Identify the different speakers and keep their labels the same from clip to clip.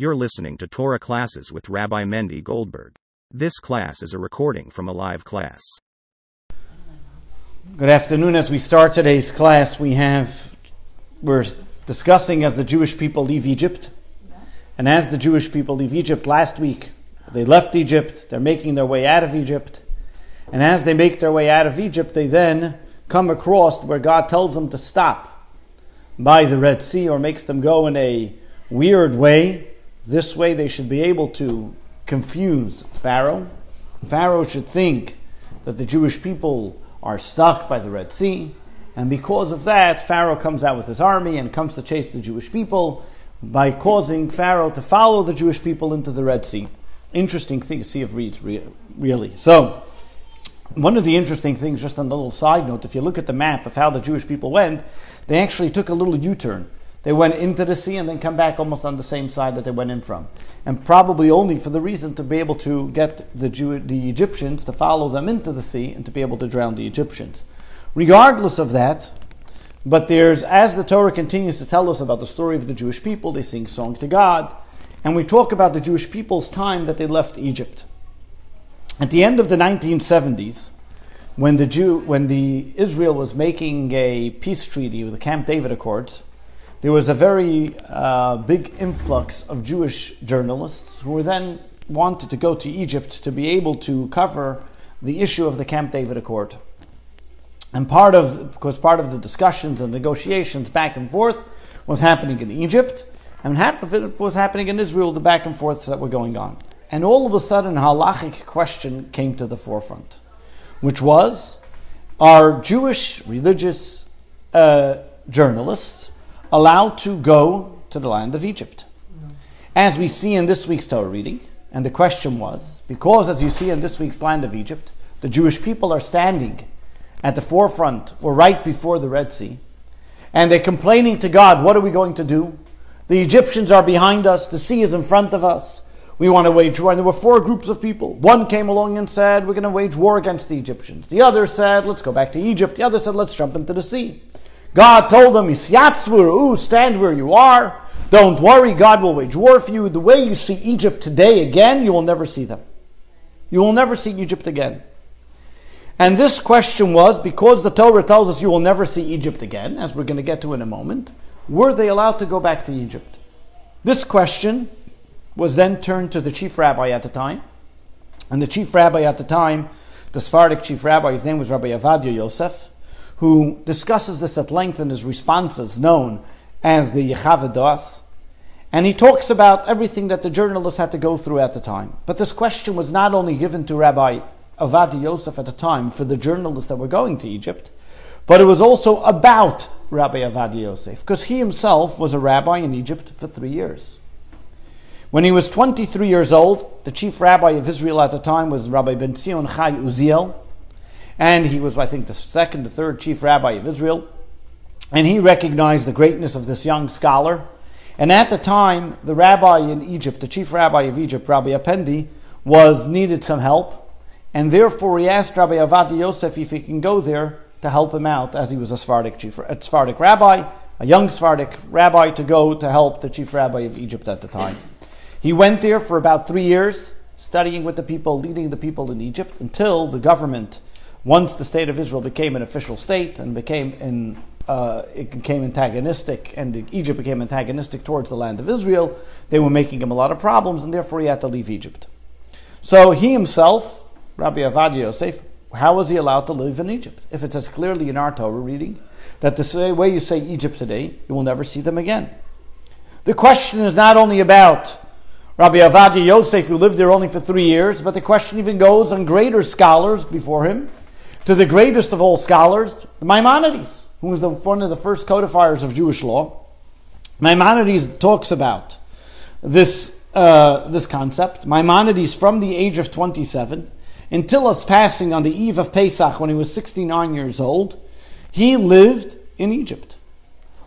Speaker 1: You're listening to Torah classes with Rabbi Mendy Goldberg. This class is a recording from a live class.
Speaker 2: Good afternoon. As we start today's class, we have we're discussing as the Jewish people leave Egypt, and as the Jewish people leave Egypt last week, they left Egypt. They're making their way out of Egypt, and as they make their way out of Egypt, they then come across where God tells them to stop by the Red Sea, or makes them go in a weird way. This way, they should be able to confuse Pharaoh. Pharaoh should think that the Jewish people are stuck by the Red Sea, and because of that, Pharaoh comes out with his army and comes to chase the Jewish people by causing Pharaoh to follow the Jewish people into the Red Sea. Interesting thing to see if reads really. So, one of the interesting things, just on a little side note, if you look at the map of how the Jewish people went, they actually took a little U turn. They went into the sea and then come back almost on the same side that they went in from. And probably only for the reason to be able to get the, Jew, the Egyptians to follow them into the sea and to be able to drown the Egyptians. Regardless of that, but there's, as the Torah continues to tell us about the story of the Jewish people, they sing song to God, and we talk about the Jewish people's time that they left Egypt. At the end of the 1970s, when the Jew, when the Israel was making a peace treaty with the Camp David Accords, there was a very uh, big influx of Jewish journalists who were then wanted to go to Egypt to be able to cover the issue of the Camp David Accord. And part of, because part of the discussions and negotiations back and forth was happening in Egypt, and half of it was happening in Israel, the back and forths that were going on. And all of a sudden, halachic question came to the forefront, which was, are Jewish religious uh, journalists allowed to go to the land of Egypt. As we see in this week's Torah reading, and the question was, because as you see in this week's land of Egypt, the Jewish people are standing at the forefront or right before the Red Sea, and they're complaining to God, what are we going to do? The Egyptians are behind us, the sea is in front of us. We want to wage war. And there were four groups of people. One came along and said, We're going to wage war against the Egyptians. The other said, Let's go back to Egypt. The other said, Let's jump into the sea. God told them, Ooh, stand where you are. Don't worry, God will wage war for you. The way you see Egypt today again, you will never see them. You will never see Egypt again. And this question was because the Torah tells us you will never see Egypt again, as we're going to get to in a moment, were they allowed to go back to Egypt? This question was then turned to the chief rabbi at the time. And the chief rabbi at the time, the Sephardic chief rabbi, his name was Rabbi Ovadia Yosef, who discusses this at length in his responses known as the Yechaveh Da'at. And he talks about everything that the journalists had to go through at the time. But this question was not only given to Rabbi Ovadia Yosef at the time for the journalists that were going to Egypt, but it was also about Rabbi Ovadia Yosef, because he himself was a rabbi in Egypt for three years. When he was 23 years old, the chief rabbi of Israel at the time was Rabbi Ben Zion Chai Uziel, and he was, I think, the second or third chief rabbi of Israel. And he recognized the greatness of this young scholar. And at the time, the rabbi in Egypt, the chief rabbi of Egypt, Rabbi Effendi, was needed some help. And therefore, he asked Rabbi Ovadia Yosef if he can go there to help him out, as he was a Sephardic chief, a Sephardic rabbi, a young Sephardic rabbi, to go to help the chief rabbi of Egypt at the time. He went there for about three years, studying with the people, leading the people in Egypt, until the government once the state of Israel became an official state and became in, uh, it became antagonistic, and Egypt became antagonistic towards the land of Israel, they were making him a lot of problems, and therefore he had to leave Egypt. So he himself, Rabbi Ovadia Yosef, how was he allowed to live in Egypt? If it says clearly in our Torah reading that the way you say Egypt today, you will never see them again. The question is not only about Rabbi Ovadia Yosef, who lived there only for three years, but the question even goes on greater scholars before him to the greatest of all scholars, Maimonides, who was the, one of the first codifiers of Jewish law. Maimonides talks about this, uh, this concept. Maimonides, from the age of 27 until his passing on the eve of Pesach when he was 69 years old, he lived in Egypt.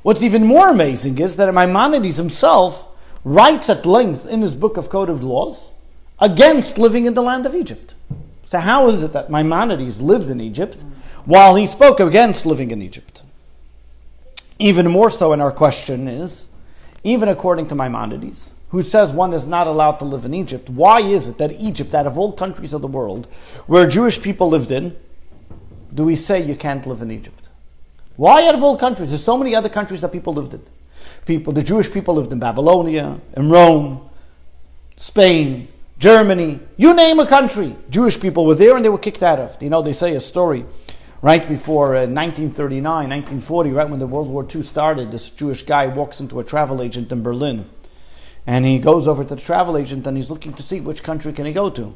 Speaker 2: What's even more amazing is that Maimonides himself writes at length in his book of Code of Laws against living in the land of Egypt. So, how is it that Maimonides lived in Egypt while he spoke against living in Egypt? Even more so, in our question is even according to Maimonides, who says one is not allowed to live in Egypt, why is it that Egypt, out of all countries of the world where Jewish people lived in, do we say you can't live in Egypt? Why out of all countries? There's so many other countries that people lived in. People, the Jewish people lived in Babylonia, in Rome, Spain, Germany, you name a country. Jewish people were there and they were kicked out of. You know, they say a story right before uh, 1939, 1940, right when the World War II started. This Jewish guy walks into a travel agent in Berlin and he goes over to the travel agent and he's looking to see which country can he go to.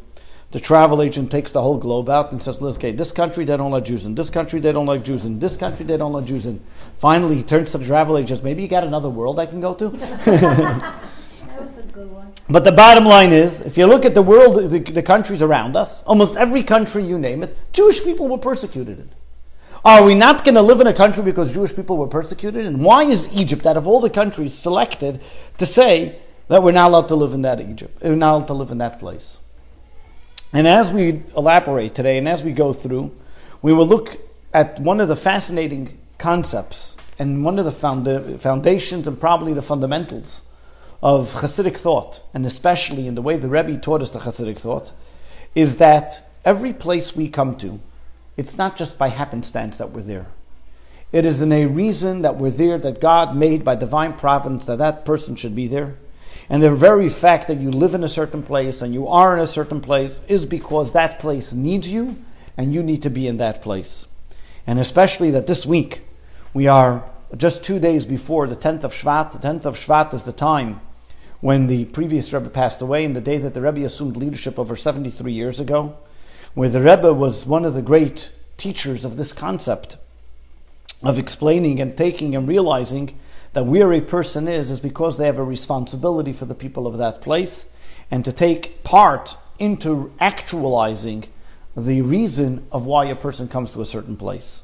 Speaker 2: The travel agent takes the whole globe out and says, okay, this country they don't like Jews in, this country they don't like Jews in, this country they don't like Jews in. Finally, he turns to the travel agent, maybe you got another world I can go to? But the bottom line is, if you look at the world, the, the, countries around us, almost every country you name it, Jewish people were persecuted in. Are we not going to live in a country because Jewish people were persecuted? And why is Egypt, out of all the countries, selected to say that we're not allowed to live in that Egypt, we're not allowed to live in that place? And as we elaborate today, and as we go through, we will look at one of the fascinating concepts and one of the founda- foundations and probably the fundamentals of Hasidic thought, and especially in the way the Rebbe taught us the Hasidic thought, is that every place we come to, it's not just by happenstance that we're there. It is in a reason that we're there that God made by divine providence that that person should be there. And the very fact that you live in a certain place and you are in a certain place is because that place needs you and you need to be in that place. And especially that this week we are just two days before the 10th of Shvat. The 10th of Shvat is the time when the previous Rebbe passed away, and the day that the Rebbe assumed leadership over 73 years ago, where the Rebbe was one of the great teachers of this concept of explaining and taking and realizing that where a person is is because they have a responsibility for the people of that place and to take part into actualizing the reason of why a person comes to a certain place.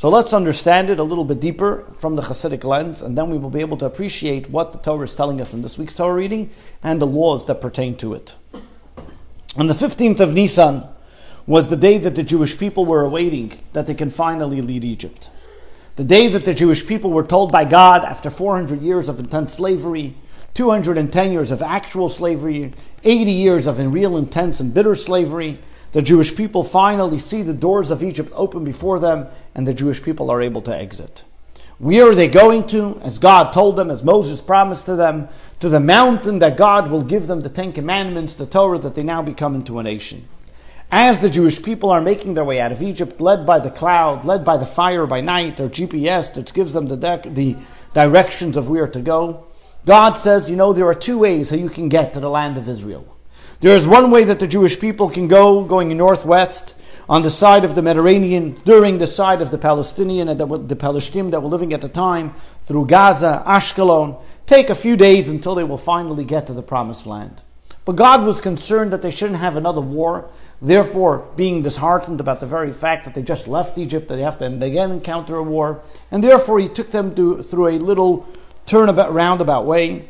Speaker 2: So let's understand it a little bit deeper from the Hasidic lens, and then we will be able to appreciate what the Torah is telling us in this week's Torah reading and the laws that pertain to it. On the 15th of Nisan was the day that the Jewish people were awaiting that they can finally lead Egypt. The day that the Jewish people were told by God, after 400 years of intense slavery, 210 years of actual slavery, 80 years of real intense and bitter slavery, the Jewish people finally see the doors of Egypt open before them, and the Jewish people are able to exit. Where are they going to? As God told them, as Moses promised to them, to the mountain that God will give them the Ten Commandments, the Torah, that they now become into a nation. As the Jewish people are making their way out of Egypt, led by the cloud, led by the fire by night, their GPS that gives them the, the directions of where to go, God says, you know, there are two ways how you can get to the land of Israel. There is one way that the Jewish people can go, going northwest, on the side of the Mediterranean, during the side of the Palestinian uh, and the, the Palestinians that were living at the time, through Gaza, Ashkelon, take a few days until they will finally get to the promised land. But God was concerned that they shouldn't have another war, therefore being disheartened about the very fact that they just left Egypt, that they have to again encounter a war, and therefore he took them to, through a little turnabout roundabout way.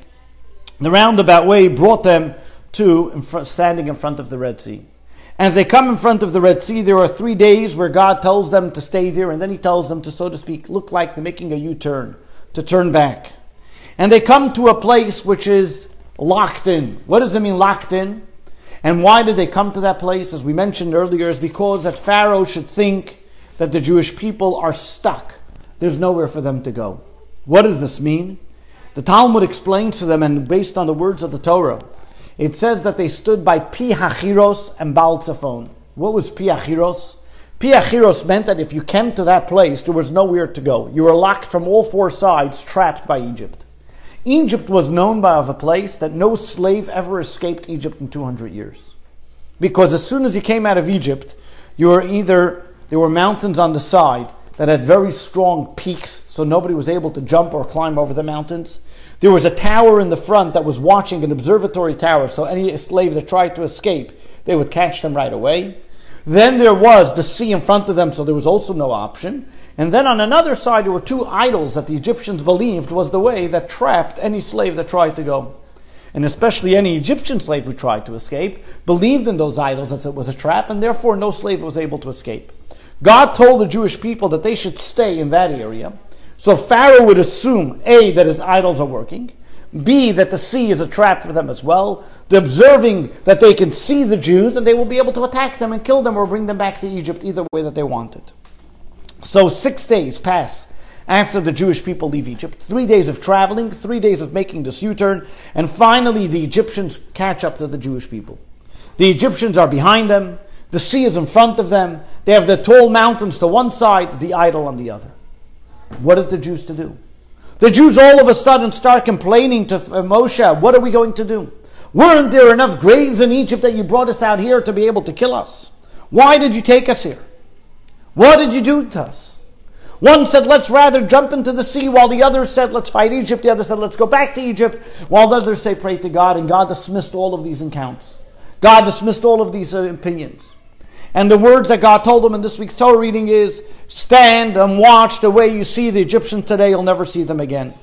Speaker 2: The roundabout way brought them to in front, standing in front of the Red Sea. As they come in front of the Red Sea, there are three days where God tells them to stay there, and then He tells them to, so to speak, look like they're making a U turn, to turn back. And they come to a place which is locked in. What does it mean, locked in? And why did they come to that place? As we mentioned earlier, is because that Pharaoh should think that the Jewish people are stuck. There's nowhere for them to go. What does this mean? The Talmud explains to them, and based on the words of the Torah, it says that they stood by Pi Hachiros and Baal Tzafon. What was Pi Hachiros? Pi Hachiros meant that if you came to that place, there was nowhere to go. You were locked from all four sides, trapped by Egypt. Egypt was known by of a place that no slave ever escaped Egypt in 200 years. Because as soon as you came out of Egypt, you were either, there were mountains on the side that had very strong peaks, so nobody was able to jump or climb over the mountains. There was a tower in the front that was watching an observatory tower, so any slave that tried to escape, they would catch them right away. Then there was the sea in front of them, so there was also no option. And then on another side, there were two idols that the Egyptians believed was the way that trapped any slave that tried to go. And especially any Egyptian slave who tried to escape believed in those idols as it was a trap, and therefore no slave was able to escape. God told the Jewish people that they should stay in that area so Pharaoh would assume, A, that his idols are working, B, that the sea is a trap for them as well. The observing that they can see the Jews and they will be able to attack them and kill them or bring them back to Egypt either way that they wanted. So six days pass after the Jewish people leave Egypt. Three days of traveling, three days of making this U turn, and finally the Egyptians catch up to the Jewish people. The Egyptians are behind them, the sea is in front of them, they have the tall mountains to one side, the idol on the other. What did the Jews to do? The Jews all of a sudden start complaining to uh, Moshe, what are we going to do? Weren't there enough graves in Egypt that you brought us out here to be able to kill us? Why did you take us here? What did you do to us? One said, let's rather jump into the sea, while the other said, let's fight Egypt. The other said, let's go back to Egypt, while the others say, pray to God. And God dismissed all of these accounts. God dismissed all of these uh, opinions. And the words that God told them in this week's Torah reading is stand and watch the way you see the Egyptians today, you'll never see them again.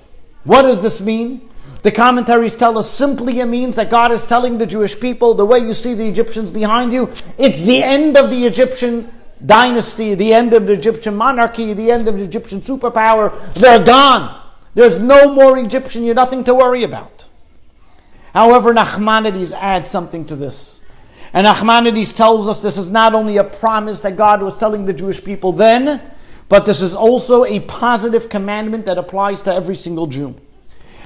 Speaker 2: What does this mean? The commentaries tell us simply it means that God is telling the Jewish people the way you see the Egyptians behind you, it's the end of the Egyptian dynasty, the end of the Egyptian monarchy, the end of the Egyptian superpower. They're gone. There's no more Egyptian, you're nothing to worry about. However, Nachmanides adds something to this. And Nachmanides tells us this is not only a promise that God was telling the Jewish people then, but this is also a positive commandment that applies to every single Jew.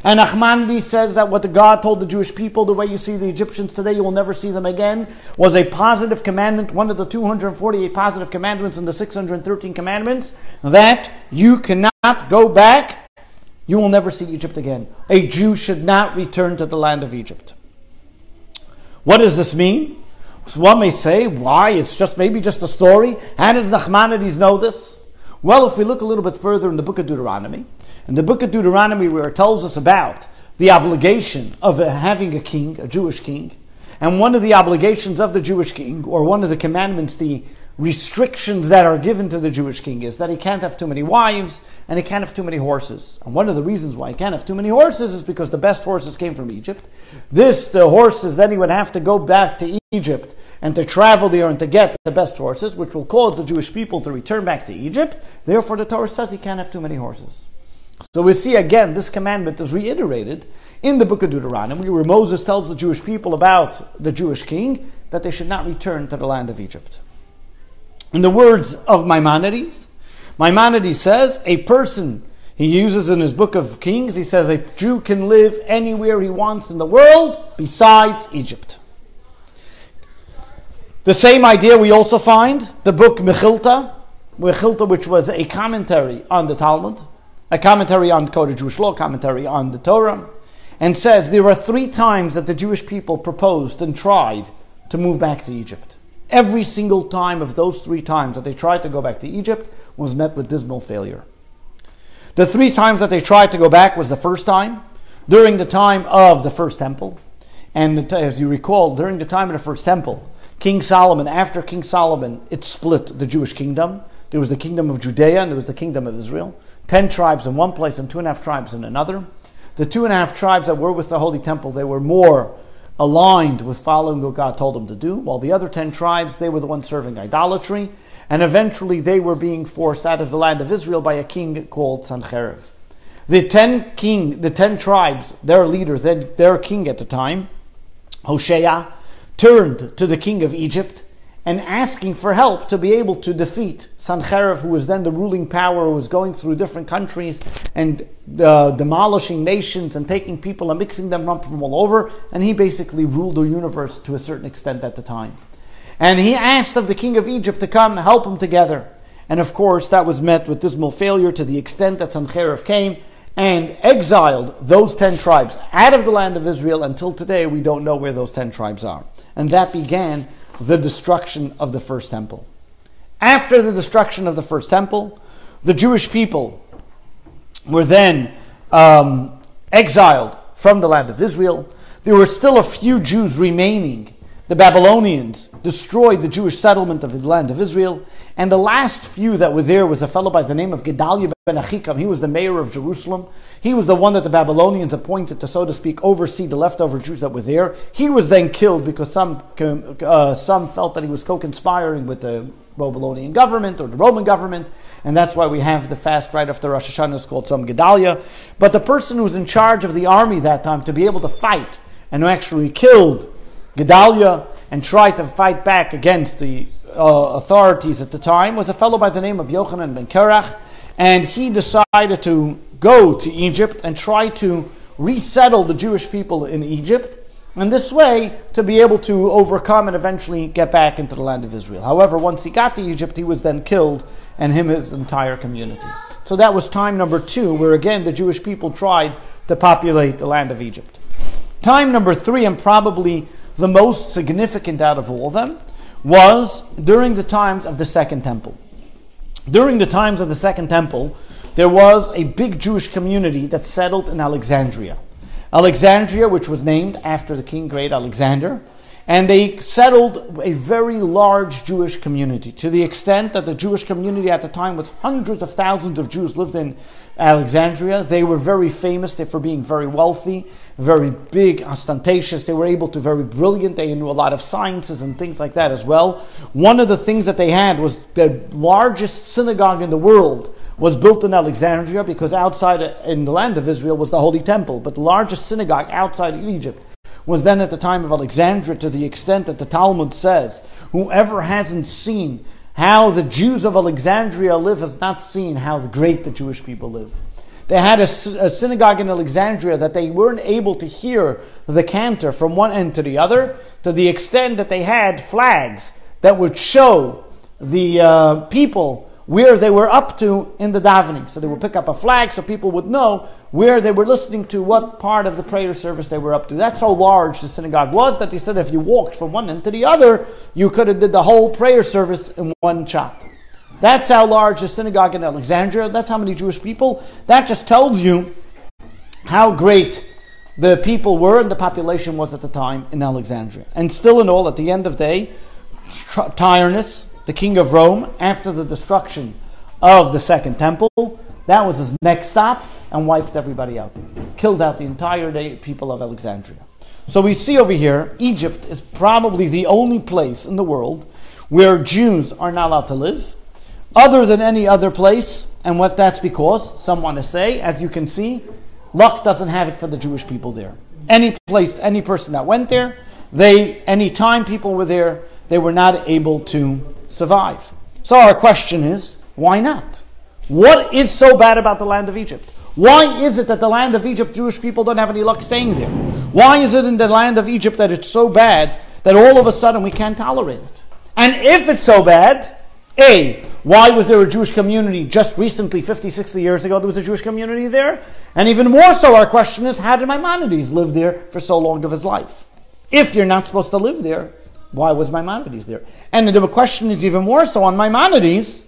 Speaker 2: And Nachmanides says that what God told the Jewish people, the way you see the Egyptians today, you will never see them again, was a positive commandment, one of the 248 positive commandments in the 613 commandments, that you cannot go back, you will never see Egypt again. A Jew should not return to the land of Egypt. What does this mean? So one may say, why? It's just maybe just a story. How does Nachmanides know this? Well, if we look a little bit further in the book of Deuteronomy, in the book of Deuteronomy where it tells us about the obligation of having a king, a Jewish king, and one of the obligations of the Jewish king, or one of the commandments, the restrictions that are given to the Jewish king is that he can't have too many wives and he can't have too many horses. And one of the reasons why he can't have too many horses is because the best horses came from Egypt. This, the horses, then he would have to go back to Egypt and to travel there and to get the best horses, which will cause the Jewish people to return back to Egypt. Therefore, the Torah says he can't have too many horses. So we see again, this commandment is reiterated in the book of Deuteronomy, where Moses tells the Jewish people about the Jewish king that they should not return to the land of Egypt. In the words of Maimonides, Maimonides says, a person, he uses in his book of Kings, he says, a Jew can live anywhere he wants in the world besides Egypt. The same idea we also find the book Mechilta, Mechilta, which was a commentary on the Talmud, a commentary on Code of Jewish Law, commentary on the Torah, and says there were three times that the Jewish people proposed and tried to move back to Egypt. Every single time of those three times that they tried to go back to Egypt was met with dismal failure. The three times that they tried to go back was the first time, during the time of the first temple. And as you recall, during the time of the first temple, King Solomon, after King Solomon, it split the Jewish kingdom. There was the kingdom of Judea and there was the kingdom of Israel. Ten tribes in one place and two and a half tribes in another. The two and a half tribes that were with the Holy Temple, they were more aligned with following what God told them to do, while the other ten tribes, they were the ones serving idolatry, and eventually they were being forced out of the land of Israel by a king called Sancherib. The ten king, the ten tribes, their leaders, their, their king at the time, Hoshea, turned to the king of Egypt and asking for help to be able to defeat Sancherib, who was then the ruling power, who was going through different countries and uh, demolishing nations and taking people and mixing them up from all over. And he basically ruled the universe to a certain extent at the time. And he asked of the king of Egypt to come help him together. And of course, that was met with dismal failure to the extent that Sancherib came and exiled those ten tribes out of the land of Israel. Until today, we don't know where those ten tribes are. And that began the destruction of the first temple. After the destruction of the first temple, the Jewish people were then um, exiled from the land of Israel. There were still a few Jews remaining the Babylonians destroyed the Jewish settlement of the land of Israel, and the last few that were there was a fellow by the name of Gedaliah ben Achikam. He was the mayor of Jerusalem. He was the one that the Babylonians appointed to, so to speak, oversee the leftover Jews that were there. He was then killed because some, uh, some felt that he was co-conspiring with the Babylonian government or the Roman government, and that's why we have the fast right after Rosh Hashanah is called Tzom Gedaliah. But the person who was in charge of the army that time to be able to fight and who actually killed Gedaliah and tried to fight back against the uh, authorities at the time was a fellow by the name of Yochanan ben Karach, and he decided to go to Egypt and try to resettle the Jewish people in Egypt, and this way to be able to overcome and eventually get back into the land of Israel. However, once he got to Egypt, he was then killed, and him his entire community. So that was time number two, where again the Jewish people tried to populate the land of Egypt. Time number three, and probably the most significant out of all of them, was during the times of the Second Temple. During the times of the Second Temple, there was a big Jewish community that settled in Alexandria. Alexandria, which was named after the king great Alexander, and they settled a very large Jewish community to the extent that the Jewish community at the time was hundreds of thousands of Jews lived in Alexandria. They were very famous for being very wealthy, very big, ostentatious. They were able to very brilliant. They knew a lot of sciences and things like that as well. One of the things that they had was the largest synagogue in the world was built in Alexandria because outside in the land of Israel was the Holy Temple, but the largest synagogue outside of Egypt was then at the time of Alexandria to the extent that the Talmud says, whoever hasn't seen how the Jews of Alexandria live has not seen how great the Jewish people live. They had a, a, synagogue in Alexandria that they weren't able to hear the cantor from one end to the other, to the extent that they had flags that would show the uh, people where they were up to in the davening. So they would pick up a flag so people would know where they were listening to, what part of the prayer service they were up to. That's how large the synagogue was that they said if you walked from one end to the other, you could have did the whole prayer service in one shot. That's how large the synagogue in Alexandria, that's how many Jewish people. That just tells you how great the people were and the population was at the time in Alexandria. And still in all, at the end of the day, Tyrannus, the king of Rome, after the destruction of the Second Temple, that was his next stop and wiped everybody out. Killed out the entire day, people of Alexandria. So we see over here, Egypt is probably the only place in the world where Jews are not allowed to live, other than any other place. And what that's because, some want to say, as you can see, luck doesn't have it for the Jewish people there. Any place, any person that went there, they, any time people were there, they were not able to survive. So our question is, why not? What is so bad about the land of Egypt? Why is it that the land of Egypt, Jewish people don't have any luck staying there? Why is it in the land of Egypt that it's so bad that all of a sudden we can't tolerate it? And if it's so bad, A, why was there a Jewish community just recently, 50, 60 years ago, there was a Jewish community there? And even more so, our question is, how did Maimonides live there for so long of his life? If you're not supposed to live there, why was Maimonides there? And the question is even more so on Maimonides,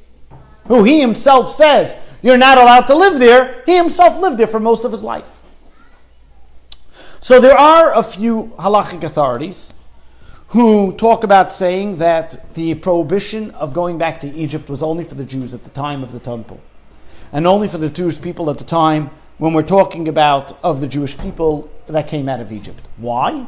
Speaker 2: who he himself says you're not allowed to live there. He himself lived there for most of his life. So there are a few halachic authorities who talk about saying that the prohibition of going back to Egypt was only for the Jews at the time of the temple, and only for the Jewish people at the time when we're talking about of the Jewish people that came out of Egypt. Why?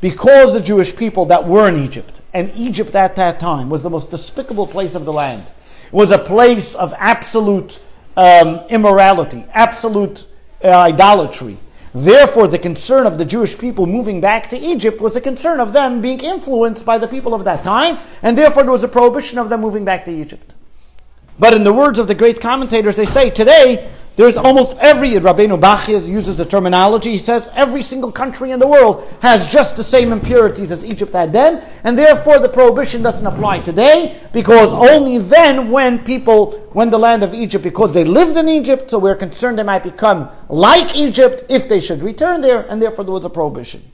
Speaker 2: because the Jewish people that were in Egypt, and Egypt at that time was the most despicable place of the land, it was a place of absolute um, immorality, absolute uh, idolatry. Therefore, the concern of the Jewish people moving back to Egypt was a concern of them being influenced by the people of that time, and therefore there was a prohibition of them moving back to Egypt. But in the words of the great commentators, they say today there's almost every, Rabbeinu Bachya uses the terminology, he says every single country in the world has just the same impurities as Egypt had then, and therefore the prohibition doesn't apply today, because only then when people, when the land of Egypt, because they lived in Egypt, so we're concerned they might become like Egypt if they should return there, and therefore there was a prohibition.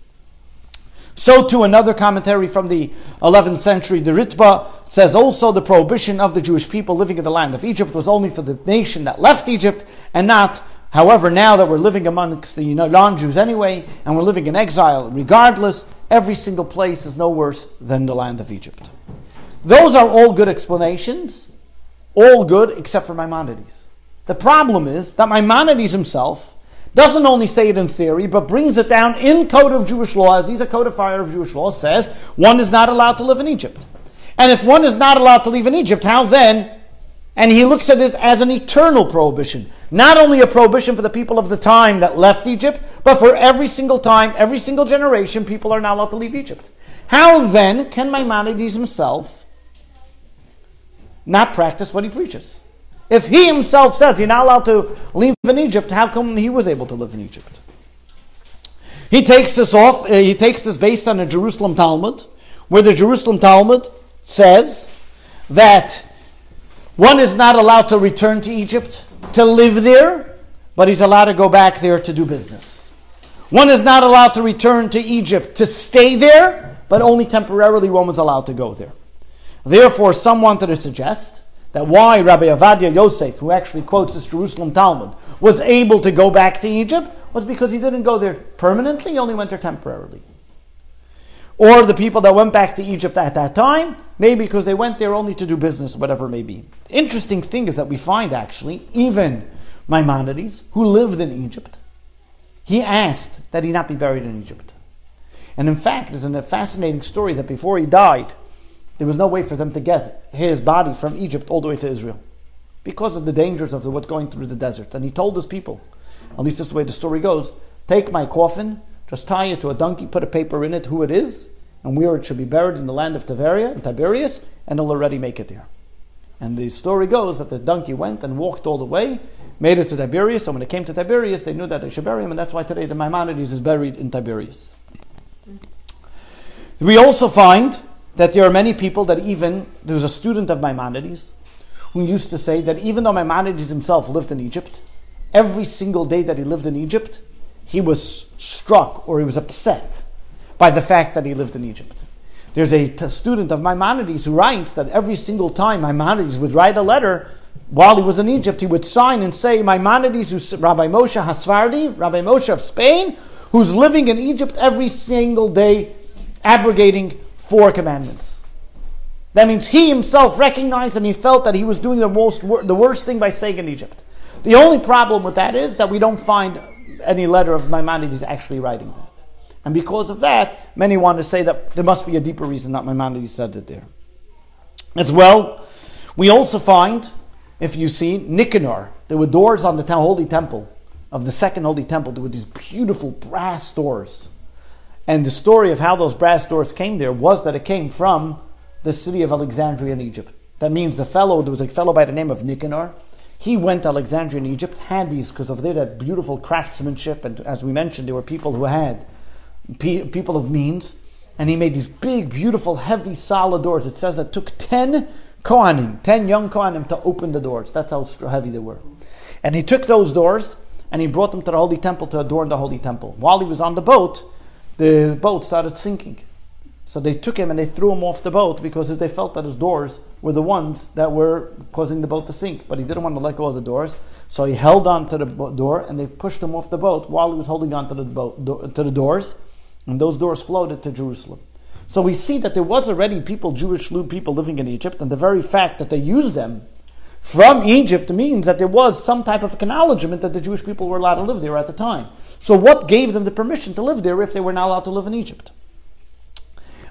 Speaker 2: So too another commentary from the 11th century, the Ritba, says also the prohibition of the Jewish people living in the land of Egypt was only for the nation that left Egypt and not, however, now that we're living amongst the non-Jews anyway, and we're living in exile regardless, every single place is no worse than the land of Egypt. Those are all good explanations, all good except for Maimonides. The problem is that Maimonides himself doesn't only say it in theory, but brings it down in code of Jewish law, as he's a codifier of Jewish law, says one is not allowed to live in Egypt. And if one is not allowed to live in Egypt, how then? And he looks at this as an eternal prohibition. Not only a prohibition for the people of the time that left Egypt, but for every single time, every single generation, people are not allowed to leave Egypt. How then can Maimonides himself not practice what he preaches? If he himself says you're not allowed to live in Egypt, how come he was able to live in Egypt? He takes this off, uh, he takes this based on the Jerusalem Talmud, where the Jerusalem Talmud says that one is not allowed to return to Egypt to live there, but he's allowed to go back there to do business. One is not allowed to return to Egypt to stay there, but only temporarily one was allowed to go there. Therefore, some wanted to suggest that why Rabbi Ovadia Yosef, who actually quotes this Jerusalem Talmud, was able to go back to Egypt was because he didn't go there permanently, he only went there temporarily. Or the people that went back to Egypt at that time, maybe because they went there only to do business, whatever it may be. Interesting thing is that we find actually, even Maimonides, who lived in Egypt, he asked that he not be buried in Egypt. And in fact, there's a fascinating story that before he died, there was no way for them to get his body from Egypt all the way to Israel because of the dangers of the, what's going through the desert. And he told his people, at least this is the way the story goes, take my coffin, just tie it to a donkey, put a paper in it, who it is, and where it should be buried in the land of Tiberia, in Tiberias, and it'll already make it there. And the story goes that the donkey went and walked all the way, made it to Tiberias, and when it came to Tiberias, they knew that they should bury him, and that's why today the Maimonides is buried in Tiberias. We also find that there are many people that even, there was a student of Maimonides who used to say that even though Maimonides himself lived in Egypt, every single day that he lived in Egypt, he was struck or he was upset by the fact that he lived in Egypt. There's a t- student of Maimonides who writes that every single time Maimonides would write a letter while he was in Egypt, he would sign and say, Maimonides, who's Rabbi Moshe Hasfardi, Rabbi Moshe of Spain, who's living in Egypt every single day, abrogating four commandments. That means he himself recognized and he felt that he was doing the most the worst thing by staying in Egypt. The only problem with that is that we don't find any letter of Maimonides actually writing that. And because of that, many want to say that there must be a deeper reason that Maimonides said it there. As well, we also find, if you see, Nicanor, there were doors on the holy temple of the second holy temple. There were these beautiful brass doors. And the story of how those brass doors came there was that it came from the city of Alexandria in Egypt. That means the fellow, there was a fellow by the name of Nicanor. He went to Alexandria in Egypt, had these because of their beautiful craftsmanship, and as we mentioned, there were people who had people of means, and he made these big, beautiful, heavy, solid doors. It says that took ten Kohanim, ten young Kohanim, to open the doors. That's how heavy they were. And he took those doors and he brought them to the holy temple to adorn the holy temple. While he was on the boat, the boat started sinking. So they took him and they threw him off the boat because they felt that his doors were the ones that were causing the boat to sink. But he didn't want to let go of the doors, so he held on to the door and they pushed him off the boat while he was holding on to the boat to the doors, and those doors floated to Jerusalem. So we see that there was already people, Jewish people living in Egypt, and the very fact that they used them from Egypt means that there was some type of acknowledgement that the Jewish people were allowed to live there at the time. So, what gave them the permission to live there if they were not allowed to live in Egypt?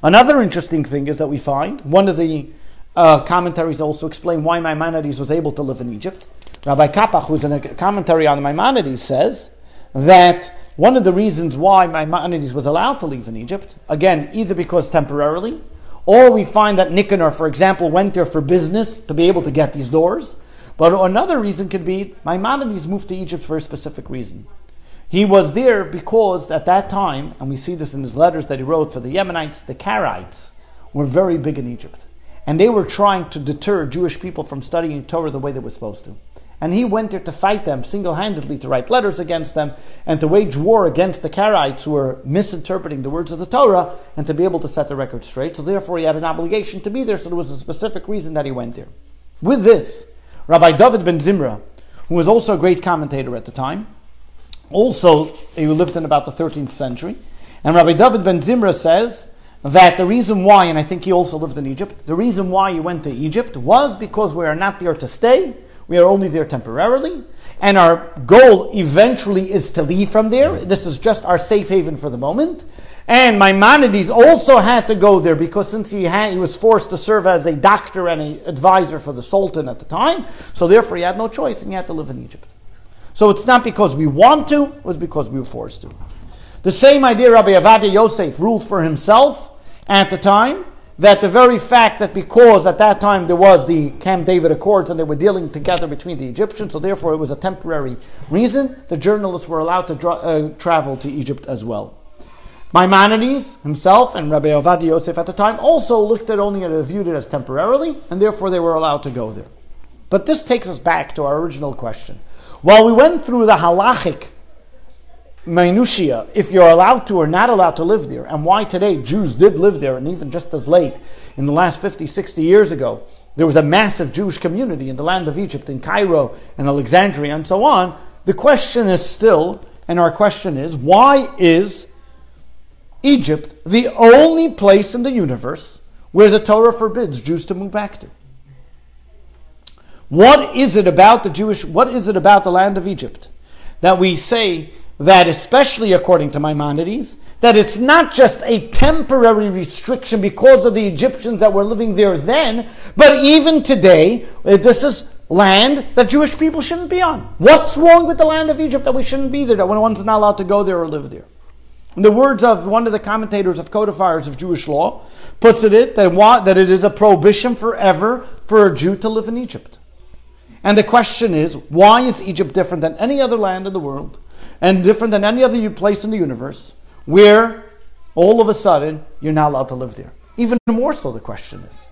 Speaker 2: Another interesting thing is that we find one of the uh, commentaries also explain why Maimonides was able to live in Egypt. Rabbi Kapach, who's in a commentary on Maimonides, says that one of the reasons why Maimonides was allowed to live in Egypt, again, either because temporarily, or we find that Nicanor, for example, went there for business to be able to get these doors. But another reason could be Maimonides moved to Egypt for a specific reason. He was there because at that time, and we see this in his letters that he wrote for the Yemenites, the Karaites were very big in Egypt. And they were trying to deter Jewish people from studying Torah the way they were supposed to. And he went there to fight them single handedly, to write letters against them, and to wage war against the Karaites who were misinterpreting the words of the Torah, and to be able to set the record straight. So therefore, he had an obligation to be there, so there was a specific reason that he went there. With this, Rabbi David ben Zimra, who was also a great commentator at the time, also he lived in about the 13th century, And Rabbi David ben Zimra says that the reason why, and I think he also lived in Egypt, the reason why he went to Egypt was because we are not there to stay, we are only there temporarily, and our goal eventually is to leave from there. This is just our safe haven for the moment. And Maimonides also had to go there because since he, had, he was forced to serve as a doctor and an advisor for the Sultan at the time, so therefore he had no choice and he had to live in Egypt. So it's not because we want to, it was because we were forced to. The same idea Rabbi Ovadia Yosef ruled for himself at the time, that the very fact that because at that time there was the Camp David Accords and they were dealing together between the Egyptians, so therefore it was a temporary reason, the journalists were allowed to dra- uh, travel to Egypt as well. Maimonides himself and Rabbi Ovadia Yosef at the time also looked at only and viewed it as temporarily, and therefore they were allowed to go there. But this takes us back to our original question. While we went through the halachic minutiae, if you're allowed to or not allowed to live there, and why today Jews did live there, and even just as late, in the last 50, 60 years ago, there was a massive Jewish community in the land of Egypt, in Cairo and Alexandria and so on. The question is still, and our question is, why is Egypt the only place in the universe where the Torah forbids Jews to move back to? What is it about the Jewish, what is it about the land of Egypt that we say that, especially according to Maimonides, that it's not just a temporary restriction because of the Egyptians that were living there then, but even today, uh, this is land that Jewish people shouldn't be on. What's wrong with the land of Egypt that we shouldn't be there, that one's not allowed to go there or live there? In the words of one of the commentators of codifiers of Jewish law, puts it that, that it is a prohibition forever for a Jew to live in Egypt. And the question is, why is Egypt different than any other land in the world and different than any other place in the universe where all of a sudden you're not allowed to live there? Even more so, the question is,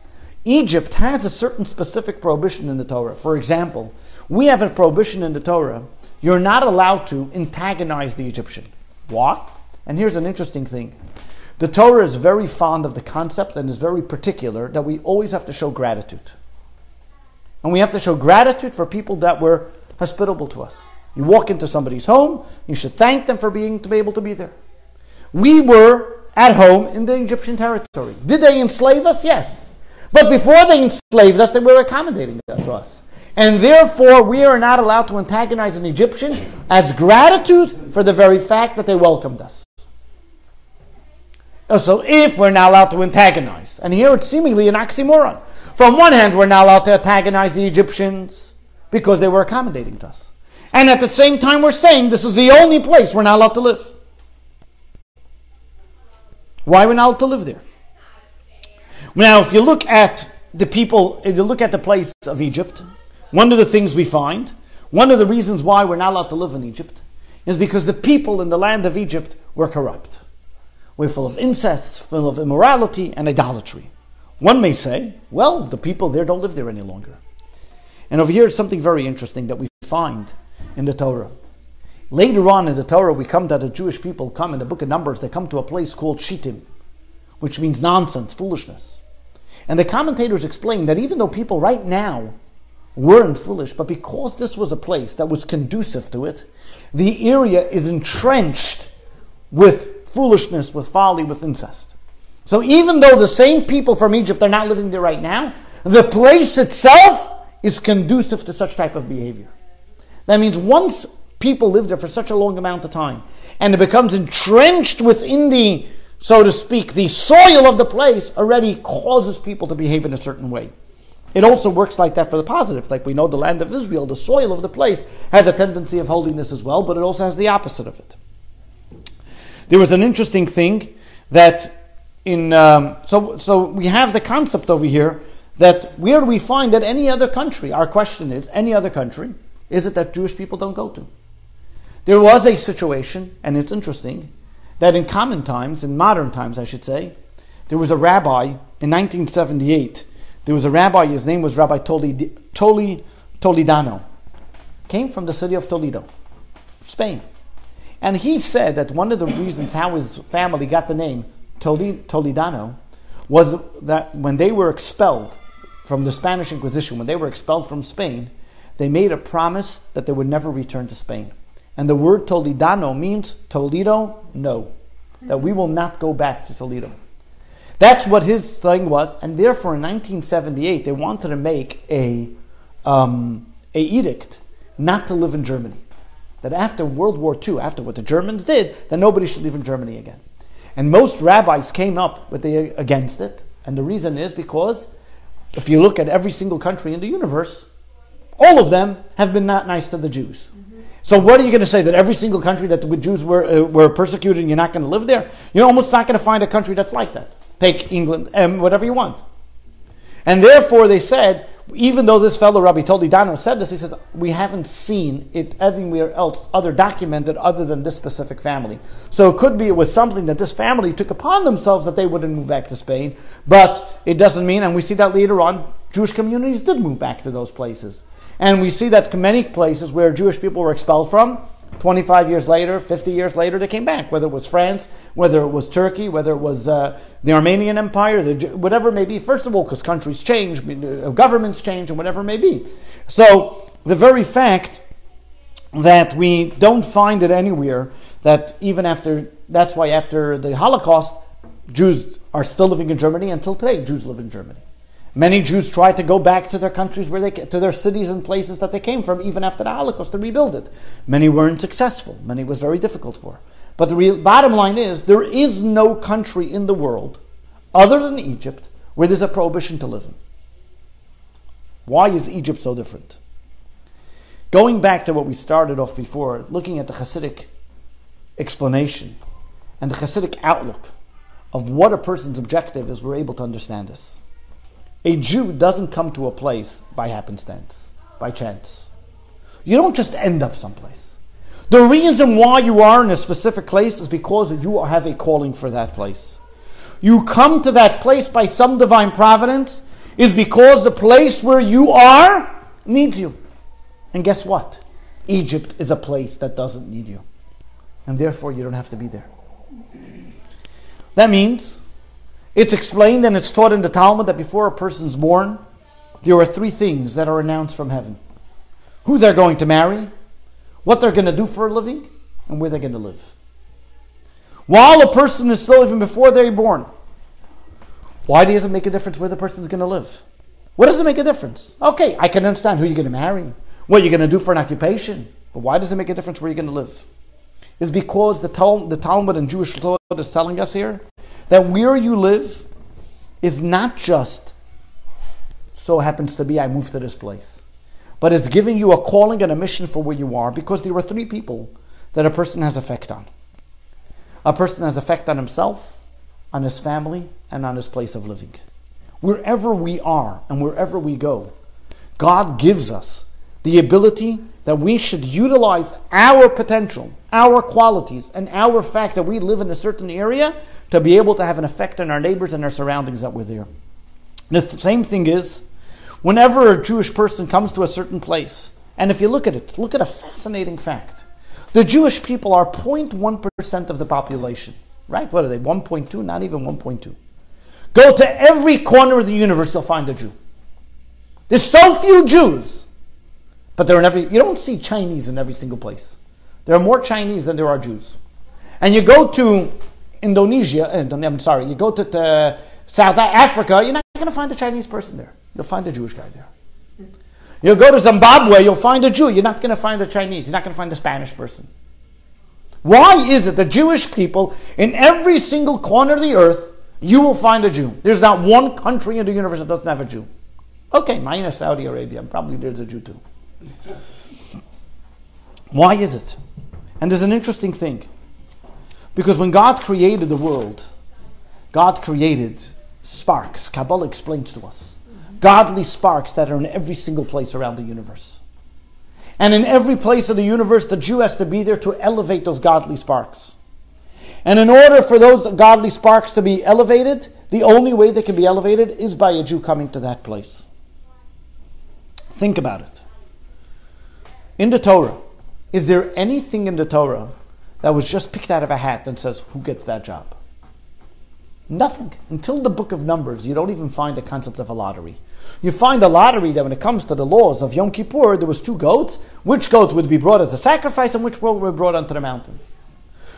Speaker 2: Egypt has a certain specific prohibition in the Torah. For example, we have a prohibition in the Torah you're not allowed to antagonize the Egyptian. Why? And here's an interesting thing. The Torah is very fond of the concept and is very particular that we always have to show gratitude. And we have to show gratitude for people that were hospitable to us. You walk into somebody's home, you should thank them for being to be able to be there. We were at home in the Egyptian territory. Did they enslave us? Yes. But before they enslaved us, they were accommodating to us. And therefore, we are not allowed to antagonize an Egyptian as gratitude for the very fact that they welcomed us. Uh, so, if we're not allowed to antagonize, and here it's seemingly an oxymoron. From one hand, we're not allowed to antagonize the Egyptians because they were accommodating to us. And at the same time, we're saying this is the only place we're not allowed to live. Why we're not allowed to live there? Now, if you look at the people, if you look at the place of Egypt, one of the things we find, one of the reasons why we're not allowed to live in Egypt, is because the people in the land of Egypt were corrupt. We're full of incest, full of immorality and idolatry. One may say, well, the people there don't live there any longer. And over here is something very interesting that we find in the Torah. Later on in the Torah, we come that the Jewish people come in the book of Numbers, they come to a place called Shittim, which means nonsense, foolishness. And the commentators explain that even though people right now weren't foolish, but because this was a place that was conducive to it, the area is entrenched with foolishness, with folly, with incest. So even though the same people from Egypt are not living there right now, the place itself is conducive to such type of behavior. That means once people live there for such a long amount of time, and it becomes entrenched within the, so to speak, the soil of the place already causes people to behave in a certain way. It also works like that for the positive. Like we know the land of Israel, the soil of the place has a tendency of holiness as well, but it also has the opposite of it. There was an interesting thing that in um, so so we have the concept over here that where do we find that any other country? Our question is any other country is it that Jewish people don't go to? There was a situation, and it's interesting that in common times, in modern times, I should say, there was a rabbi in 1978. There was a rabbi. His name was Rabbi Toli, Toli Toledano. Came from the city of Toledo, Spain, and he said that one of the reasons how his family got the name Toli Toledano was that when they were expelled from the Spanish Inquisition, when they were expelled from Spain, they made a promise that they would never return to Spain. And the word Toledano means Toledo, no. that we will not go back to Toledo. That's what his thing was, and therefore in 1978 they wanted to make a um, a edict not to live in Germany. That after World War II, after what the Germans did, that nobody should live in Germany again. And most rabbis came up with the, against it, and the reason is because if you look at every single country in the universe, all of them have been not nice to the Jews. So what are you going to say that every single country that the Jews were uh, were persecuted and you're not going to live there? You're almost not going to find a country that's like that. Take England and um, whatever you want. And therefore they said, even though this fellow Rabbi Toledano said this, he says we haven't seen it anywhere else other documented other than this specific family. So it could be it was something that this family took upon themselves that they wouldn't move back to Spain, but it doesn't mean, and we see that later on, Jewish communities did move back to those places. And we see that many places where Jewish people were expelled from, 25 years later, 50 years later, they came back, whether it was France, whether it was Turkey, whether it was uh, the Armenian Empire, the, whatever it may be. First of all, because countries change, uh, governments change, and whatever it may be. So the very fact that we don't find it anywhere that even after, that's why after the Holocaust, Jews are still living in Germany. Until today, Jews live in Germany. Many Jews tried to go back to their countries where they to their cities and places that they came from, even after the Holocaust, to rebuild it. Many weren't successful. Many was very difficult for. But the real, bottom line is there is no country in the world other than Egypt where there's a prohibition to live in. Why is Egypt so different? Going back to what we started off before, looking at the Hasidic explanation and the Hasidic outlook of what a person's objective is, we're able to understand this. A Jew doesn't come to a place by happenstance, by chance. You don't just end up someplace. The reason why you are in a specific place is because you have a calling for that place. You come to that place by some divine providence is because the place where you are needs you. And guess what? Egypt is a place that doesn't need you. And therefore you don't have to be there. That means it's explained and it's taught in the Talmud that before a person's born, there are three things that are announced from heaven who they're going to marry, what they're going to do for a living, and where they're going to live. While a person is still even before they're born, why does it make a difference where the person's going to live? What does it make a difference? Okay, I can understand who you're going to marry, what you're going to do for an occupation, but why does it make a difference where you're going to live? Is because the, Tal- the Talmud and Jewish law is telling us here that where you live is not just so happens to be I moved to this place, but it's giving you a calling and a mission for where you are because there are three people that a person has effect on. A person has effect on himself, on his family, and on his place of living. Wherever we are and wherever we go, God gives us the ability that we should utilize our potential, our qualities, and our fact that we live in a certain area to be able to have an effect on our neighbors and our surroundings that we're there. The same thing is whenever a Jewish person comes to a certain place, and if you look at it, look at a fascinating fact. The Jewish people are 0.1% of the population, right? What are they? 1.2? Not even 1.2. Go to every corner of the universe, you'll find a Jew. There's so few Jews but they're in every, you don't see Chinese in every single place. There are more Chinese than there are Jews. And you go to Indonesia, uh, I'm sorry, you go to South Africa, you're not going to find a Chinese person there. You'll find a Jewish guy there. You'll go to Zimbabwe, you'll find a Jew. You're not going to find a Chinese. You're not going to find a Spanish person. Why is it that Jewish people, in every single corner of the earth, you will find a Jew? There's not one country in the universe that doesn't have a Jew. Okay, minus Saudi Arabia, probably there's a Jew too. Why is it? And there's an interesting thing. Because when God created the world, God created sparks. Kabbalah explains to us. Godly sparks that are in every single place around the universe. And in every place of the universe, the Jew has to be there to elevate those godly sparks. And in order for those godly sparks to be elevated, the only way they can be elevated is by a Jew coming to that place. Think about it in the Torah, is there anything in the Torah that was just picked out of a hat and says, who gets that job? Nothing. Until the book of Numbers, you don't even find the concept of a lottery. You find a lottery that when it comes to the laws of Yom Kippur, there was two goats. Which goat would be brought as a sacrifice and which one would be brought onto the mountain?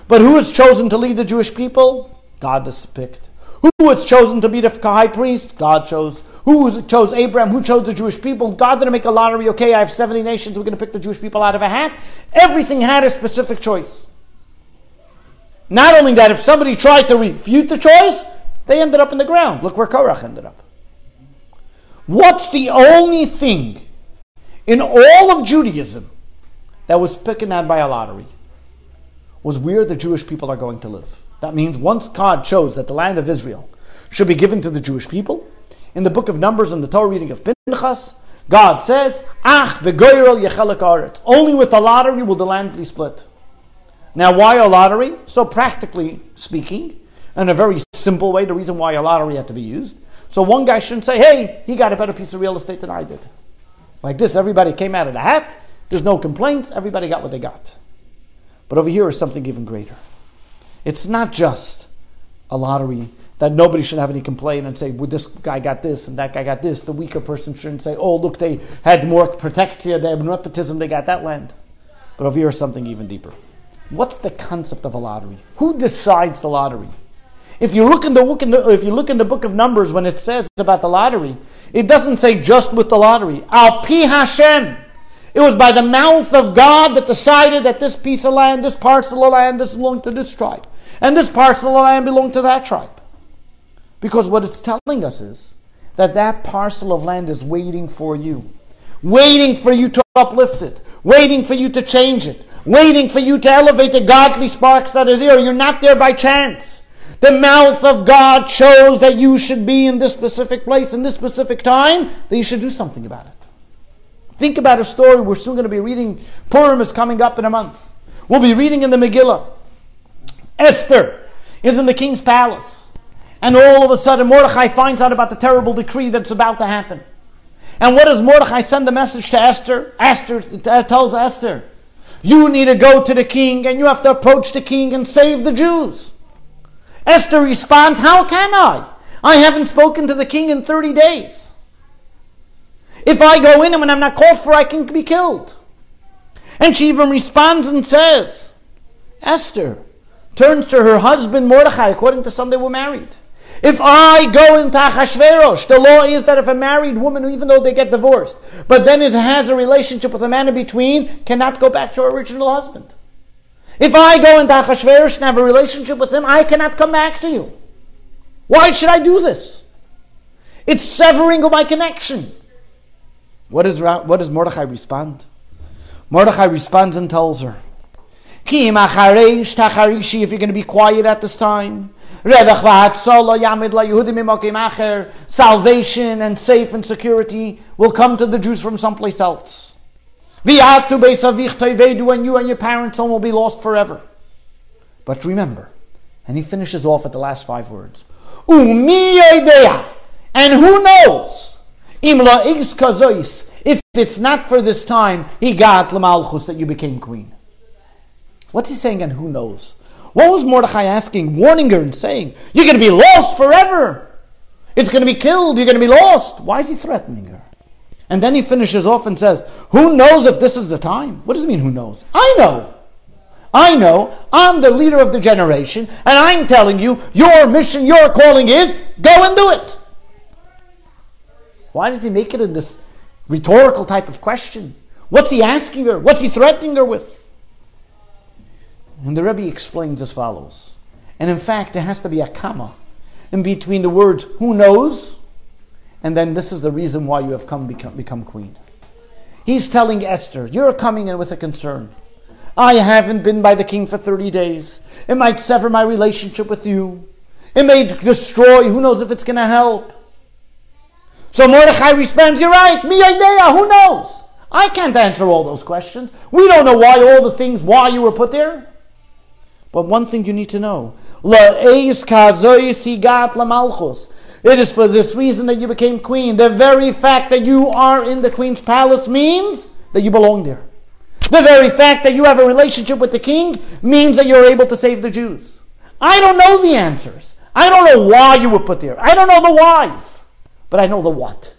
Speaker 2: But who is chosen to lead the Jewish people? God is picked. Who was chosen to be the high priest? God chose. Who chose Abraham? Who chose the Jewish people? God didn't make a lottery. Okay, I have 70 nations. We're going to pick the Jewish people out of a hat. Everything had a specific choice. Not only that, if somebody tried to refute the choice, they ended up in the ground. Look where Korach ended up. What's the only thing in all of Judaism that was picked out by a lottery? Was where the Jewish people are going to live. That means once God chose that the land of Israel should be given to the Jewish people, in the book of Numbers and the Torah reading of Pinchas, God says, Ach begoyrel Only with a lottery will the land be split. Now, why a lottery? So, practically speaking, in a very simple way, the reason why a lottery had to be used. So, one guy shouldn't say, hey, he got a better piece of real estate than I did. Like this, everybody came out of the hat, there's no complaints, everybody got what they got. But over here is something even greater. It's not just a lottery that nobody should have any complaint and say, well, this guy got this and that guy got this. The weaker person shouldn't say, oh, look, they had more protection, they had nepotism, they got that land. But over here is something even deeper. What's the concept of a lottery? Who decides the lottery? If you look in the if you look in the book of Numbers, when it says about the lottery, it doesn't say just with the lottery. Al pi Hashem. It was by the mouth of God that decided that this piece of land, this parcel of land, this belonged to this tribe, and this parcel of land belonged to that tribe. Because what it's telling us is that that parcel of land is waiting for you, waiting for you to uplift it, waiting for you to change it, waiting for you to elevate the godly sparks that are there. You're not there by chance. The mouth of God shows that you should be in this specific place, in this specific time, that you should do something about it. Think about a story we're soon going to be reading. Purim is coming up in a month. We'll be reading in the Megillah. Esther is in the king's palace. And all of a sudden, Mordechai finds out about the terrible decree that's about to happen. And what does Mordechai send a message to Esther? Esther uh, tells Esther, you need to go to the king and you have to approach the king and save the Jews. Esther responds, How can I? I haven't spoken to the king in 30 days. If I go in and I'm not called for, I can be killed. And she even responds and says, Esther turns to her husband Mordechai, according to some they were married. If I go into Achashverosh, the law is that if a married woman, even though they get divorced, but then has a relationship with a man in between, cannot go back to her original husband. If I go into Achashverosh and have a relationship with him, I cannot come back to you. Why should I do this? It's severing of my connection. What, is, what does Mordechai respond? Mordechai responds and tells her, if you're going to be quiet at this time, salvation and safe and security will come to the Jews from someplace else. And you and your parents' home will be lost forever. But remember, and he finishes off at the last five words. And who knows? If it's not for this time, he got that you became queen. What's he saying, and who knows? What was Mordechai asking, warning her and saying, You're going to be lost forever. It's going to be killed. You're going to be lost. Why is he threatening her? And then he finishes off and says, Who knows if this is the time? What does it mean, who knows? I know. I know. I'm the leader of the generation, and I'm telling you, your mission, your calling is go and do it. Why does he make it in this rhetorical type of question? What's he asking her? What's he threatening her with? And the Rebbe explains as follows. And in fact, there has to be a comma in between the words who knows and then this is the reason why you have come become, become queen. He's telling Esther, you're coming in with a concern. I haven't been by the king for 30 days. It might sever my relationship with you. It may destroy. Who knows if it's going to help? So Mordechai responds, You're right. Mi yodea. Who knows? I can't answer all those questions. We don't know why all the things, why you were put there. But one thing you need to know. It is for this reason that you became queen. The very fact that you are in the queen's palace means that you belong there. The very fact that you have a relationship with the king means that you're able to save the Jews. I don't know the answers. I don't know why you were put there. I don't know the whys. But I know the what.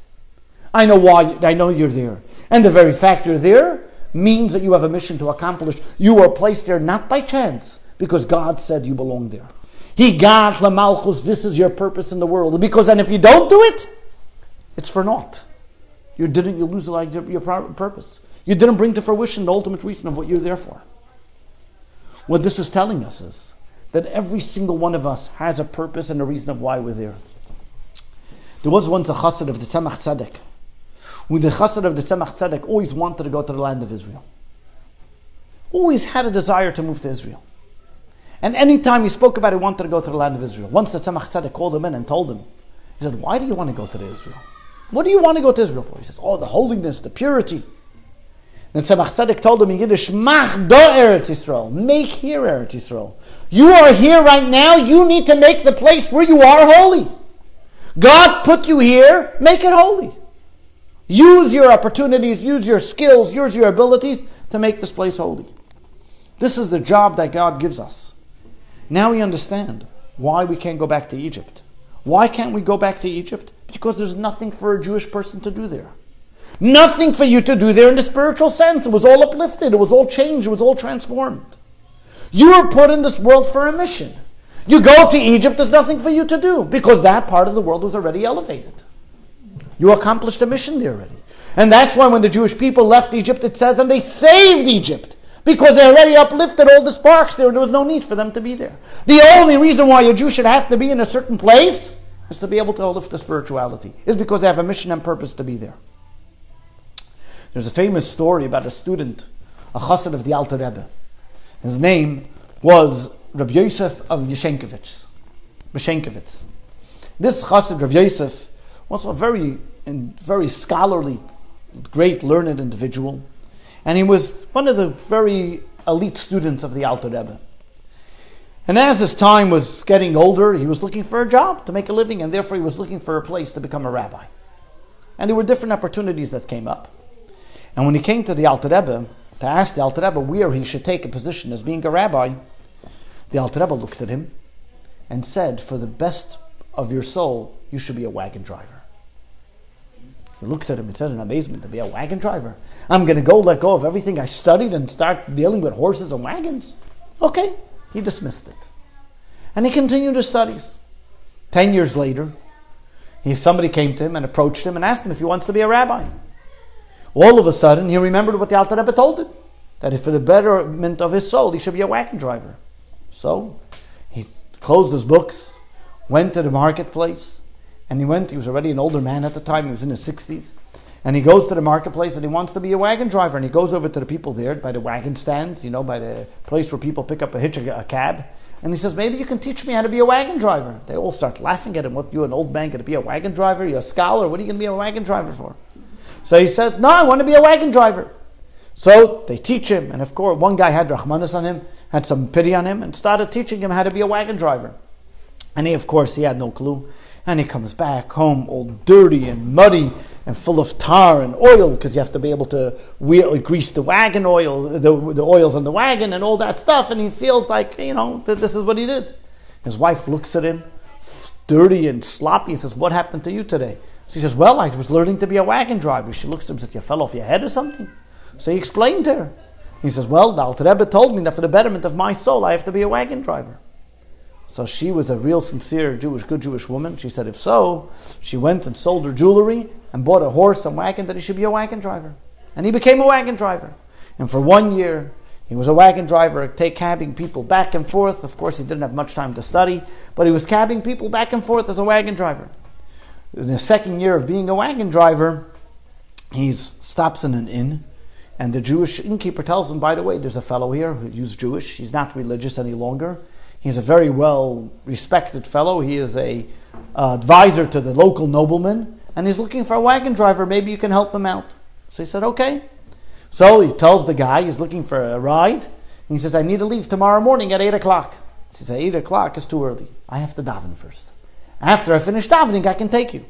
Speaker 2: I know why I know you're there. And the very fact you're there means that you have a mission to accomplish. You were placed there not by chance, because God said you belong there. Higa'at Lamalchus, this is your purpose in the world. Because then if you don't do it, it's for naught. You didn't, you lose like your, your purpose. You didn't bring to fruition the ultimate reason of what you're there for. What this is telling us is that every single one of us has a purpose and a reason of why we're there. There was once a chassid of the Tzemach Tzedek, when the chassid of the Tzemach Tzedek always wanted to go to the land of Israel. Always had a desire to move to Israel. And anytime he spoke about it, he wanted to go to the land of Israel. Once the Tzemach Tzedek called him in and told him, he said, Why do you want to go to Israel? What do you want to go to Israel for? He says, Oh, the holiness, the purity. And Tzemach Tzedek told him in Yiddish, Mach do Eretz Yisrael. Make here Eretz Yisrael. You are here right now. You need to make the place where you are holy. God put you here. Make it holy. Use your opportunities, use your skills, use your abilities to make this place holy. This is the job that God gives us. Now we understand why we can't go back to Egypt. Why can't we go back to Egypt? Because there's nothing for a Jewish person to do there. Nothing for you to do there in the spiritual sense. It was all uplifted, it was all changed, it was all transformed. You were put in this world for a mission. You go to Egypt, there's nothing for you to do because that part of the world was already elevated. You accomplished a mission there already. And that's why when the Jewish people left Egypt, it says, and they saved Egypt because they already uplifted all the sparks there. There was no need for them to be there. The only reason why a Jew should have to be in a certain place is to be able to lift the spirituality, is because they have a mission and purpose to be there. There's a famous story about a student, a chassid of the Alter Rebbe. His name was Rabbi Yosef of Yeshenkovitz. Yeshenkovitz. This chassid, Rabbi Yosef, was a very, very scholarly, great, learned individual. And he was one of the very elite students of the Alter Rebbe. And as his time was getting older, he was looking for a job to make a living, and therefore he was looking for a place to become a rabbi. And there were different opportunities that came up. And when he came to the Alter Rebbe to ask the Alter Rebbe where he should take a position as being a rabbi, the Alter Rebbe looked at him and said, For the best of your soul, you should be a wagon driver. Looked at him and said in amazement, To be a wagon driver? I'm going to go let go of everything I studied and start dealing with horses and wagons? Okay. He dismissed it. And he continued his studies. Ten years later, he, somebody came to him and approached him and asked him if he wants to be a rabbi. All of a sudden, he remembered what the Alter Rebbe told him that if for the betterment of his soul, he should be a wagon driver. So he closed his books, went to the marketplace, and he went. He was already an older man at the time, he was in his 60s. And he goes to the marketplace and he wants to be a wagon driver. And he goes over to the people there by the wagon stands, you know, by the place where people pick up a hitch, a, cab. And he says, Maybe you can teach me how to be a wagon driver. They all start laughing at him. What, you, an old man, going to be a wagon driver? You're a scholar. What are you going to be a wagon driver for? So he says, No, I want to be a wagon driver. So they teach him, and of course, one guy had Rahmanis on him, had some pity on him, and started teaching him how to be a wagon driver. And he, of course, he had no clue. And he comes back home all dirty and muddy and full of tar and oil because you have to be able to wheel, grease the wagon oil, the, the oils on the wagon and all that stuff. And he feels like, you know, this is what he did. His wife looks at him, dirty and sloppy, and says, What happened to you today? She says, Well, I was learning to be a wagon driver. She looks at him and says, You fell off your head or something? So he explained to her. He says, Well, the Alter Rebbe told me that for the betterment of my soul, I have to be a wagon driver. So she was a real sincere Jewish, good Jewish woman. She said, if so, she went and sold her jewelry and bought a horse and wagon that he should be a wagon driver. And he became a wagon driver. And for one year, he was a wagon driver, take cabbing people back and forth. Of course, he didn't have much time to study, but he was cabbing people back and forth as a wagon driver. In the second year of being a wagon driver, he stops in an inn, and the Jewish innkeeper tells him, by the way, there's a fellow here who's Jewish. He's not religious any longer. He's a very well respected fellow. He is a uh, advisor to the local nobleman, and he's looking for a wagon driver. Maybe you can help him out. So he said, okay. So he tells the guy he's looking for a ride. he says, I need to leave tomorrow morning at 8 o'clock. He says, 8 o'clock is too early. I have to daven first. After I finish davening, I can take you.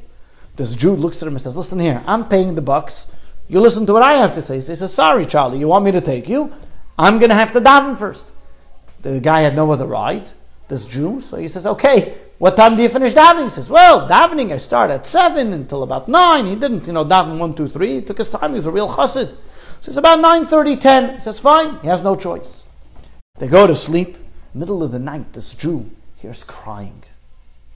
Speaker 2: This Jew looks at him and says, Listen here, I'm paying the bucks. You listen to what I have to say. He says, Sorry, Charlie, you want me to take you? I'm going to have to daven first. The guy had no other ride, this Jew. So he says, okay, what time do you finish davening? He says, well, davening, I start at 7 until about 9. He didn't, you know, daven 1, 2, 3. He took his time. He was a real chassid. So it's about 9, 30, 10. He says, fine. He has no choice. They go to sleep. Middle of the night, this Jew hears crying.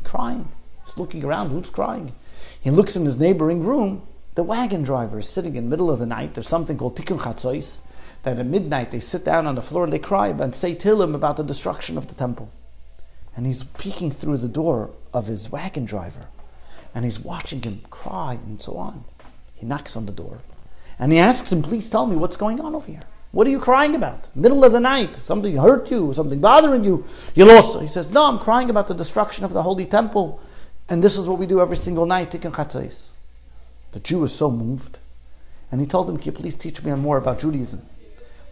Speaker 2: Crying. He's looking around, who's crying? He looks in his neighboring room. The wagon driver is sitting in the middle of the night. There's something called tikkun chatzois, that at midnight they sit down on the floor and they cry and say Tillim about the destruction of the temple. And he's peeking through the door of his wagon driver. And he's watching him cry and so on. He knocks on the door. And he asks him, please tell me what's going on over here. What are you crying about? Middle of the night, something hurt you, something bothering you. You lost. He says, No, I'm crying about the destruction of the holy temple. And this is what we do every single night, Tikkun Chatzois. The Jew was so moved. And he told him, Can you please teach me more about Judaism?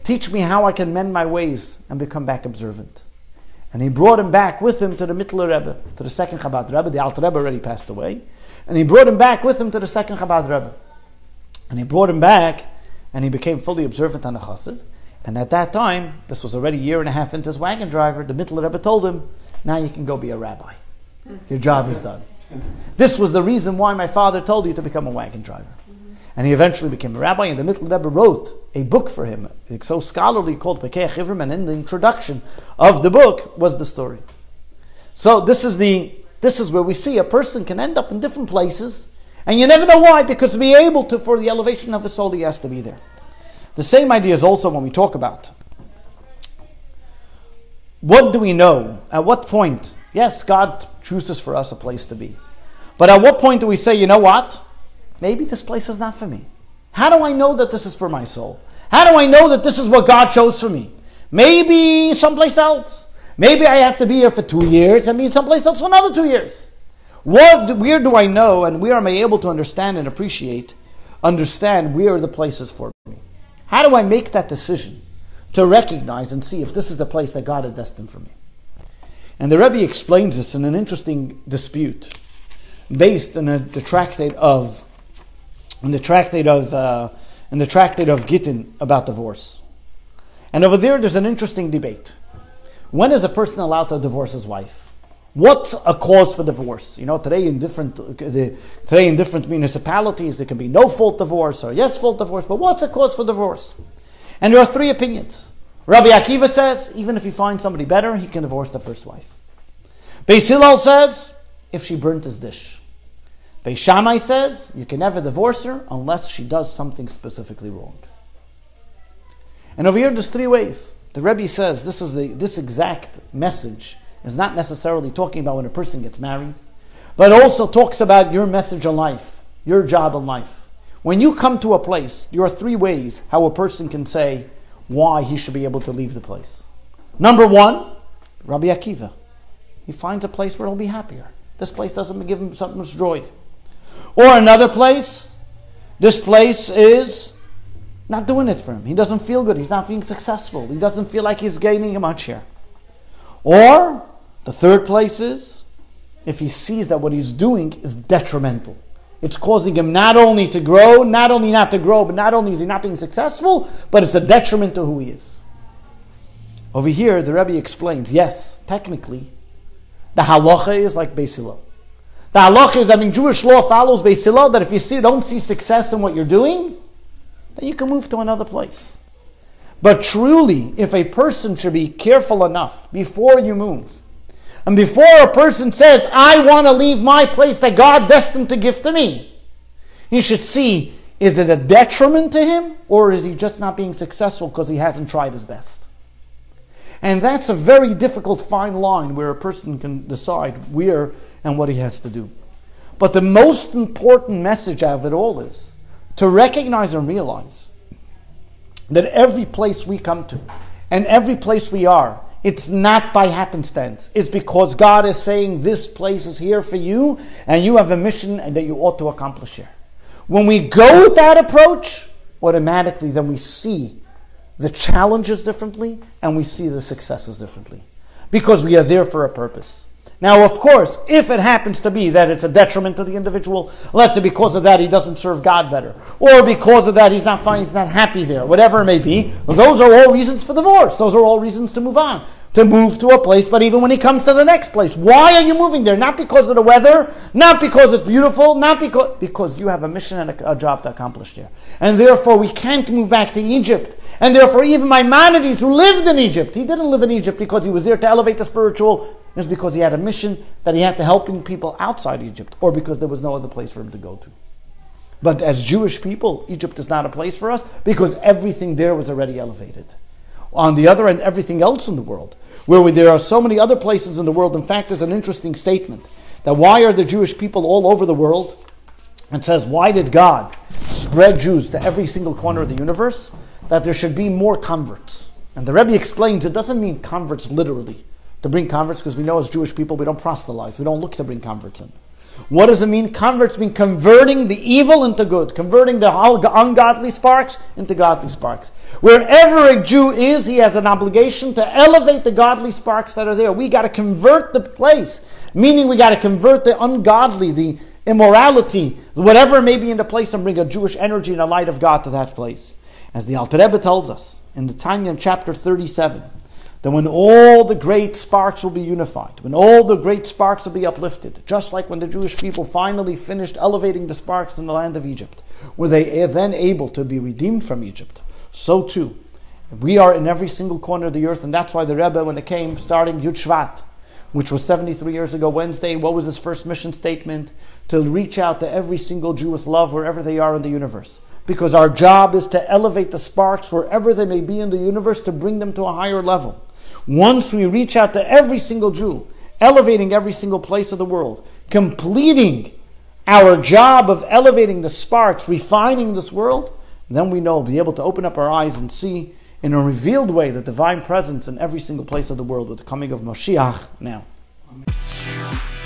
Speaker 2: Teach me how I can mend my ways and become back observant. And he brought him back with him to the Mittler Rebbe, to the second Chabad Rebbe. The Alter Rebbe already passed away. And he brought him back with him to the second Chabad Rebbe. And he brought him back, and he became fully observant on the Chassid. And at that time, this was already a year and a half into his wagon driver, the Mittler Rebbe told him, now you can go be a rabbi. Your job is done. This was the reason why my father told you to become a wagon driver. And he eventually became a rabbi, and the Mittler Rebbe wrote a book for him, so scholarly called Pokeach Ivrim, and in the introduction of the book was the story. So this is the this is where we see a person can end up in different places, and you never know why, because to be able to, for the elevation of the soul, he has to be there. The same idea is also when we talk about what do we know? At what point? Yes, God chooses for us a place to be. But at what point do we say, you know what? Maybe this place is not for me. How do I know that this is for my soul? How do I know that this is what God chose for me? Maybe someplace else. Maybe I have to be here for two years and be someplace else for another two years. What, where do I know and where am I able to understand and appreciate, understand where the places for me? How do I make that decision to recognize and see if this is the place that God had destined for me? And the Rebbe explains this in an interesting dispute based in a, the tractate of in the tractate of uh, in the tractate of Gittin about divorce. And over there, there's an interesting debate. When is a person allowed to divorce his wife? What's a cause for divorce? You know, today in different today in different municipalities, there can be no fault divorce or yes fault divorce. But what's a cause for divorce? And there are three opinions. Rabbi Akiva says even if he finds somebody better, he can divorce the first wife. Beis Hillel says if she burnt his dish. Beis Shammai says you can never divorce her unless she does something specifically wrong. And over here, there's three ways. The Rebbe says this is the this exact message is not necessarily talking about when a person gets married, but also talks about your message in life, your job in life. When you come to a place, there are three ways how a person can say why he should be able to leave the place. Number one, Rabbi Akiva. He finds a place where he'll be happier. This place doesn't give him so much joy. Or another place, this place is not doing it for him. He doesn't feel good. He's not being successful. He doesn't feel like he's gaining much here. Or the third place is if he sees that what he's doing is detrimental. It's causing him not only to grow, not only not to grow, but not only is he not being successful, but it's a detriment to who he is. Over here, the Rebbe explains yes, technically, the halacha is like Hillel. The halacha is, I mean, Jewish law follows Beis Hillel that if you see, don't see success in what you're doing, then you can move to another place. But truly, if a person should be careful enough before you move, and before a person says, I want to leave my place that God destined to give to me, he should see, is it a detriment to him, or is he just not being successful because he hasn't tried his best? And that's a very difficult fine line where a person can decide where and what he has to do. But the most important message out of it all is to recognize and realize that every place we come to and every place we are, it's not by happenstance. It's because God is saying this place is here for you and you have a mission and that you ought to accomplish here. When we go with that approach, automatically then we see the challenges differently and we see the successes differently because we are there for a purpose. Now, of course, if it happens to be that it's a detriment to the individual, let's say because of that he doesn't serve God better, or because of that he's not fine, he's not happy there, whatever it may be, those are all reasons for divorce. Those are all reasons to move on. To move to a place, but even when he comes to the next place. Why are you moving there? Not because of the weather, not because it's beautiful, not because because you have a mission and a, a job to accomplish there. And therefore we can't move back to Egypt. And therefore even Maimonides who lived in Egypt, he didn't live in Egypt because he was there to elevate the spiritual, it was because he had a mission that he had to helping people outside Egypt, or because there was no other place for him to go to. But as Jewish people, Egypt is not a place for us because everything there was already elevated on the other end, everything else in the world, where there are so many other places in the world. In fact, there's an interesting statement that why are the Jewish people all over the world? And says, why did God spread Jews to every single corner of the universe? That there should be more converts. And the Rebbe explains it doesn't mean converts literally, to bring converts, because we know as Jewish people we don't proselytize, we don't look to bring converts in. What does it mean? Converts mean converting the evil into good, converting the ungodly sparks into godly sparks. Wherever a Jew is, he has an obligation to elevate the godly sparks that are there. We got to convert the place, meaning we got to convert the ungodly, the immorality, whatever may be in the place, and bring a Jewish energy and a light of God to that place. As the Alter Rebbe tells us in the Tanya chapter 37 that when all the great sparks will be unified, when all the great sparks will be uplifted, just like when the Jewish people finally finished elevating the sparks in the land of Egypt, were they then able to be redeemed from Egypt, so too. We are in every single corner of the earth, and that's why the Rebbe, when it came starting Yud Shvat, which was 73 years ago Wednesday, what was his first mission statement? To reach out to every single Jew with love wherever they are in the universe. Because our job is to elevate the sparks wherever they may be in the universe to bring them to a higher level. Once we reach out to every single Jew, elevating every single place of the world, completing our job of elevating the sparks, refining this world, then we know, we'll be able to open up our eyes and see in a revealed way the divine presence in every single place of the world with the coming of Mashiach now. Amen.